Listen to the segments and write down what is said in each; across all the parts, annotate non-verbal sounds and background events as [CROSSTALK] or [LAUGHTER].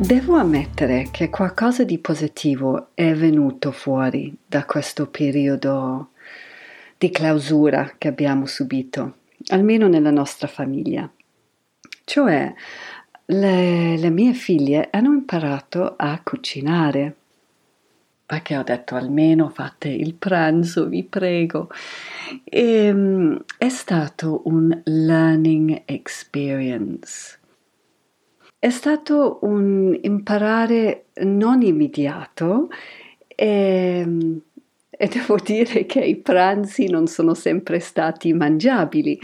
Devo ammettere che qualcosa di positivo è venuto fuori da questo periodo di clausura che abbiamo subito, almeno nella nostra famiglia. Cioè, le, le mie figlie hanno imparato a cucinare. Perché ho detto almeno fate il pranzo, vi prego. E, um, è stato un learning experience è stato un imparare non immediato e, e [LAUGHS] devo dire che i pranzi non sono sempre stati mangiabili,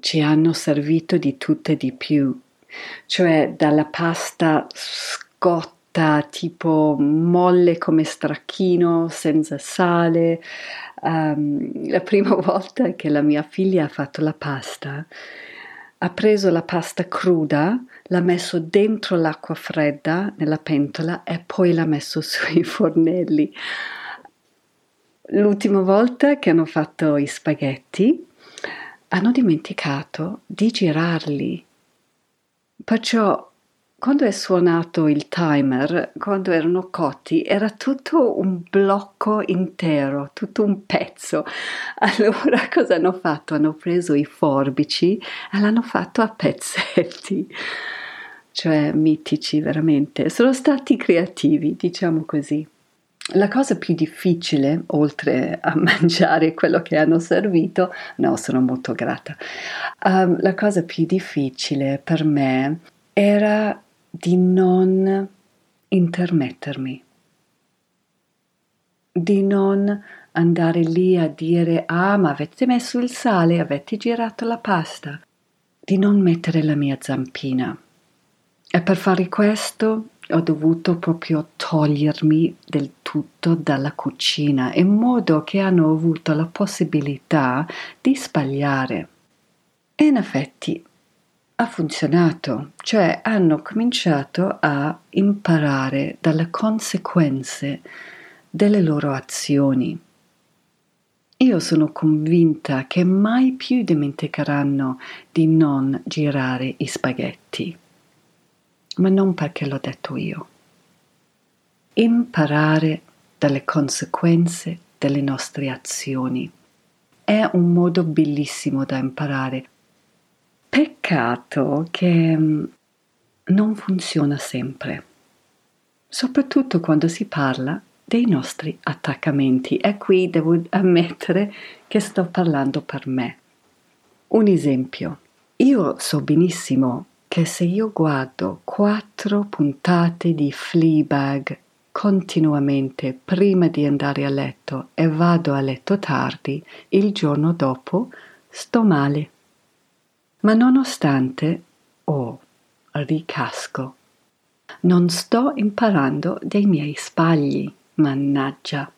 ci hanno servito di tutto e di più, cioè dalla pasta scotta tipo molle come stracchino senza sale. Um, la prima [LAUGHS] volta che la mia figlia ha fatto la pasta, ha preso la pasta cruda, l'ha messo dentro l'acqua fredda nella pentola e poi l'ha messo [LAUGHS] sui fornelli. L'ultima volta che hanno fatto i spaghetti hanno dimenticato di girarli. Perciò quando è suonato il timer, quando erano cotti, era tutto un blocco intero, tutto un pezzo. [LAUGHS] Allora cosa hanno fatto? Hanno preso i forbici e l'hanno fatto a pezzetti, cioè mitici veramente. Sono stati creativi, diciamo così. La cosa più difficile, oltre a [LAUGHS] mangiare quello che hanno servito, no, sono molto grata. Um, la cosa più difficile per me era di non intermettermi, di non andare lì a dire ah ma avete messo il sale, avete girato la pasta, di non mettere la mia zampina. E per fare questo ho dovuto proprio togliermi del tutto dalla cucina in modo che hanno avuto la possibilità di sbagliare. E in effetti ha funzionato, cioè hanno cominciato a imparare dalle conseguenze delle loro azioni. Io sono convinta che mai più dimenticheranno di non girare i spaghetti, ma non perché l'ho detto io. Imparare dalle conseguenze delle nostre azioni è un modo bellissimo da imparare Peccato che mm, non funziona sempre, soprattutto quando si parla dei nostri attaccamenti e qui devo ammettere che sto parlando per me. Un esempio. Io so benissimo che se io guardo quattro puntate di Fleabag continuamente prima di andare a letto e vado a letto tardi, il giorno dopo sto male. Ma nonostante, oh, ricasco. Non sto imparando dei miei sbagli, mannaggia.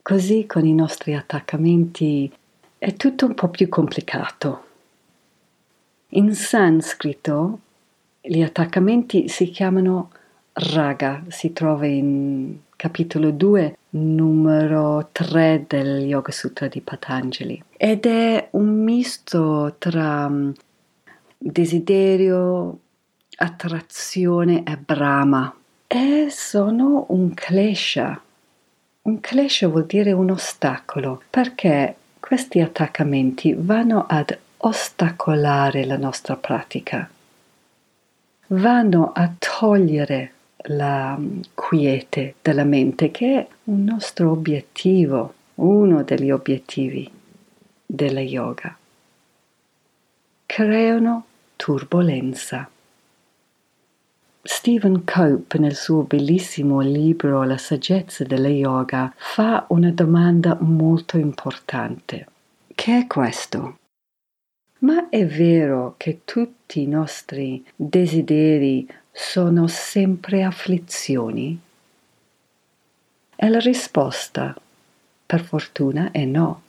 Così con i nostri attaccamenti è tutto un po' più complicato. In sanscrito gli attaccamenti si chiamano raga, si trova in capitolo 2, numero 3 del Yoga Sutra di Patanjali. Ed è un misto tra mm, desiderio, attrazione e brama. E sono un klesha. Un klesha vuol dire un ostacolo, perché questi attaccamenti vanno ad ostacolare la nostra pratica, vanno a togliere la quiete della mente, che è un nostro obiettivo, uno degli obiettivi della yoga. Creano turbolenza. Stephen Cope nel suo bellissimo libro La saggezza della yoga fa una domanda molto importante. Che è questo? Ma è vero che tutti i nostri desideri sono sempre afflizioni? E la risposta, per fortuna, è no.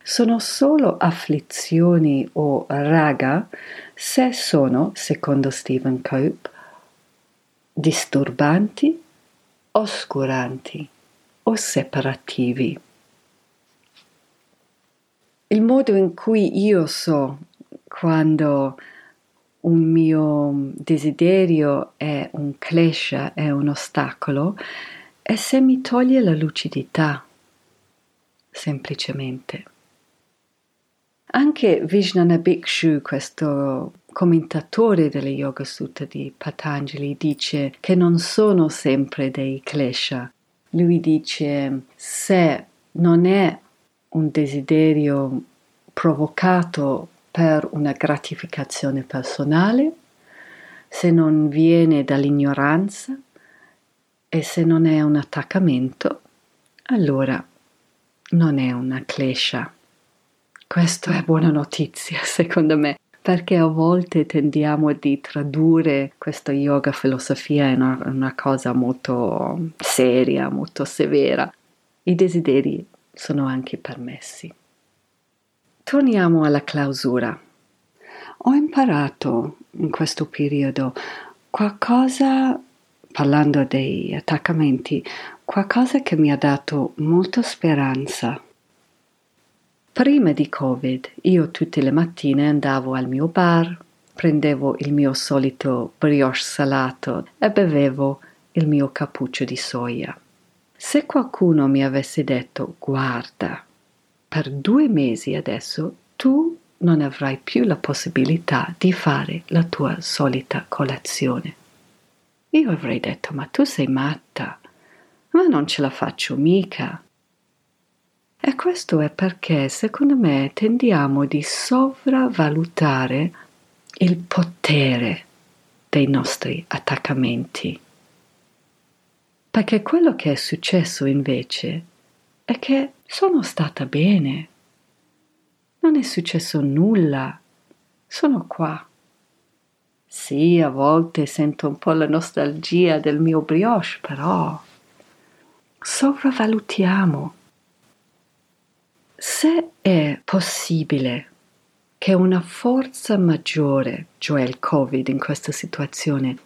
Sono solo afflizioni o raga se sono, secondo Stephen Cope, disturbanti, oscuranti o separativi. Il modo in cui io so quando un mio desiderio è un clash, è un ostacolo, è se mi toglie la lucidità, semplicemente. Anche Vijnana Bhikshu, questo commentatore delle Yoga Sutta di Patanjali, dice che non sono sempre dei klesha. Lui dice se non è un desiderio provocato per una gratificazione personale, se non viene dall'ignoranza e se non è un attaccamento, allora non è una klesha. Questa è buona notizia, [LAUGHS] secondo me, perché a volte tendiamo di tradurre questa yoga filosofia in una, una cosa molto seria, molto severa. I desideri sono anche permessi. Torniamo alla clausura. Ho imparato in questo periodo qualcosa, parlando dei attaccamenti, qualcosa che mi ha dato molta speranza. Prima di Covid, io tutte le mattine andavo al mio bar, prendevo il mio solito brioche salato e bevevo il mio cappuccio di soia. Se qualcuno mi avesse detto guarda, per due mesi adesso tu non avrai più la possibilità di fare la tua solita colazione. Io avrei detto ma tu sei matta, ma non ce la faccio mica. E questo è perché secondo me tendiamo di sopravvalutare il potere dei nostri attaccamenti. Perché quello che è successo invece è che sono stata bene. Non è successo nulla. Sono qua. Sì, a volte sento un po' la nostalgia del mio brioche, però sopravvalutiamo. Se è possibile che una forza maggiore, cioè il Covid in questa situazione,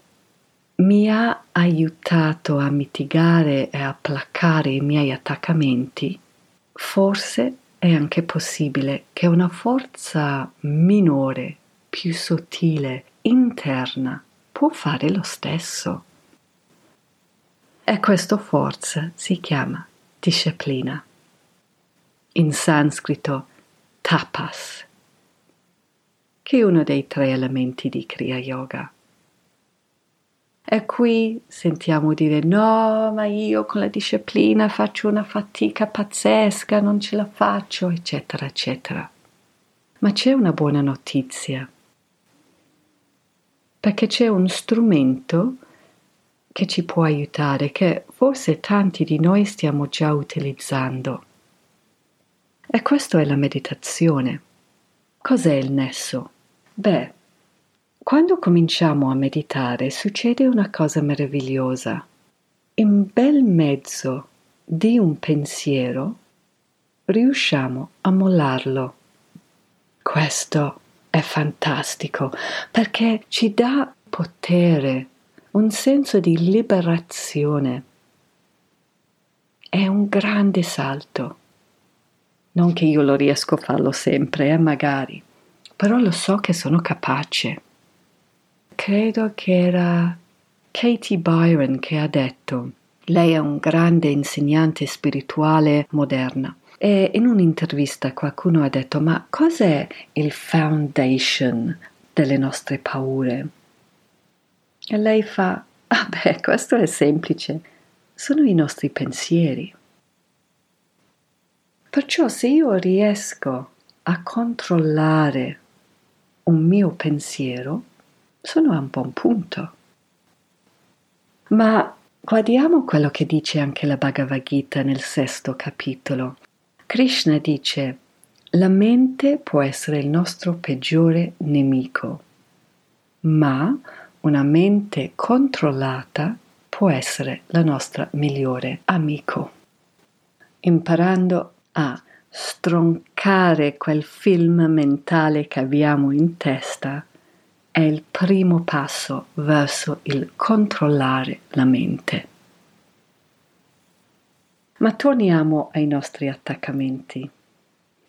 mi ha aiutato a mitigare e a placare i miei attaccamenti, forse è anche possibile che una forza minore, più sottile, interna, può fare lo stesso. E questa forza si chiama disciplina. In sanscrito tapas, che è uno dei tre elementi di Kriya Yoga. E qui sentiamo dire no, ma io con la disciplina faccio una fatica pazzesca, non ce la faccio, eccetera, eccetera. Ma c'è una buona notizia, perché c'è un strumento che ci può aiutare, che forse tanti di noi stiamo già utilizzando. E questo è la meditazione. Cos'è il nesso? Beh, quando cominciamo a meditare succede una cosa meravigliosa. In bel mezzo di un pensiero riusciamo a mollarlo. Questo è fantastico perché ci dà potere, un senso di liberazione. È un grande salto. Non che io lo riesco a farlo sempre, eh, magari, però lo so che sono capace credo che era Katie Byron che ha detto, lei è un grande insegnante spirituale moderna. E in un'intervista qualcuno ha detto: Ma cos'è il foundation delle nostre paure? E lei fa: Ah, beh, questo è semplice. Sono i nostri pensieri. Perciò, se io riesco a controllare un mio pensiero, sono a un buon punto. Ma guardiamo quello che dice anche la Bhagavad Gita nel sesto capitolo. Krishna dice, La mente può essere il nostro peggiore nemico, ma una mente controllata può essere la nostra migliore amico. Imparando a stroncare quel film mentale che abbiamo in testa è il primo passo verso il controllare la mente. Ma torniamo ai nostri attaccamenti.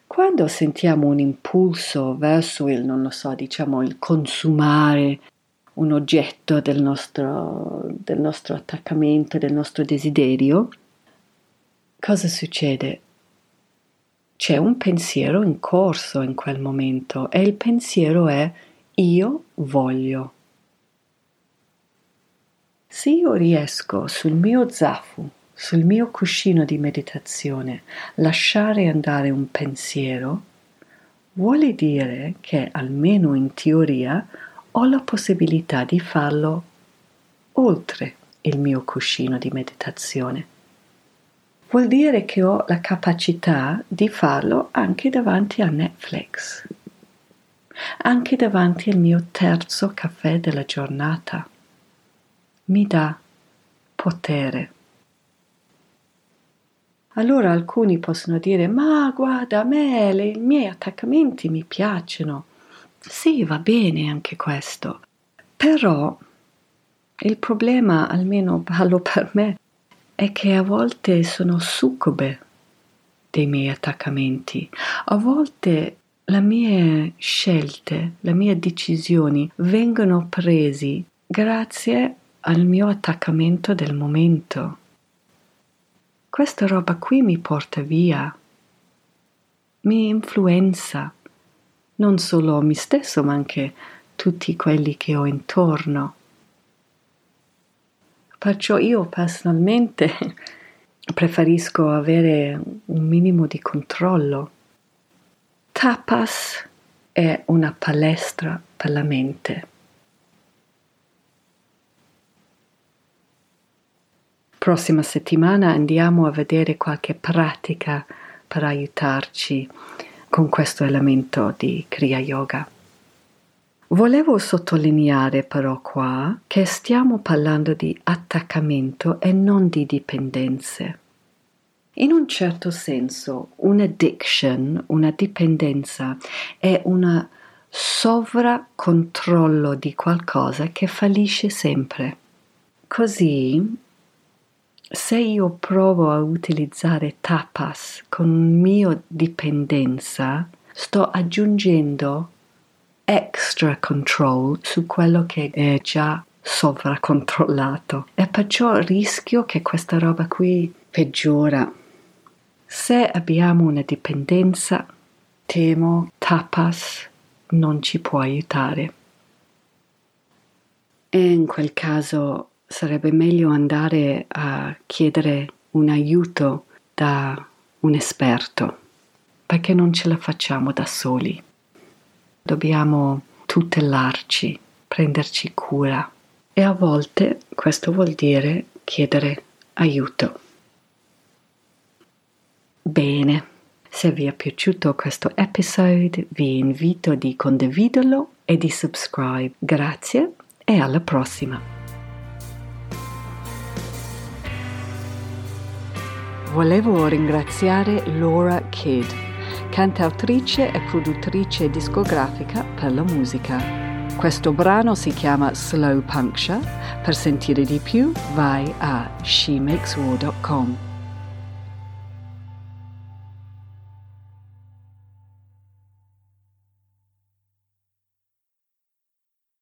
Quando sentiamo un impulso verso il, non lo so, diciamo il consumare un oggetto del nostro, del nostro attaccamento, del nostro desiderio, cosa succede? C'è un pensiero in corso in quel momento e il pensiero è io voglio. Se io riesco sul mio zafu, sul mio cuscino di meditazione, lasciare andare un pensiero, vuole dire che almeno in teoria ho la possibilità di farlo oltre il mio cuscino di meditazione. Vuol dire che ho la capacità di farlo anche davanti a Netflix, anche davanti al mio terzo caffè della giornata. Mi dà potere. Allora alcuni possono dire, ma guarda, a me le, i miei attaccamenti mi piacciono. Sì, va bene anche questo. Però il problema, almeno parlo per me, è che a volte sono succube dei miei attaccamenti. A volte le mie scelte, le mie decisioni vengono prese grazie al mio attaccamento del momento questa roba qui mi porta via, mi influenza, non solo me stesso, ma anche tutti quelli che ho intorno. Perciò io personalmente [LAUGHS] preferisco avere un minimo di controllo. Tapas è una palestra per la mente. prossima settimana andiamo a vedere qualche pratica per aiutarci con questo elemento di Kriya Yoga. Volevo sottolineare però qua che stiamo parlando di attaccamento e non di dipendenze. In un certo senso, un'addiction, una dipendenza, è un sovracontrollo di qualcosa che fallisce sempre. Così se io provo a utilizzare tapas con mio dipendenza, sto aggiungendo extra control su quello che è già sovracontrollato e perciò rischio che questa roba qui peggiora. Se abbiamo una dipendenza, temo tapas non ci può aiutare. E in quel caso sarebbe meglio andare a chiedere un aiuto da un esperto, perché non ce la facciamo da soli. Dobbiamo tutelarci, prenderci cura e a volte questo vuol dire chiedere aiuto. Bene, se vi è piaciuto questo episodio vi invito di condividerlo e di subscribe. Grazie e alla prossima. Volevo ringraziare Laura Kidd, cantautrice e produttrice discografica per la musica. Questo brano si chiama Slow Puncture. Per sentire di più vai a shemakeswar.com.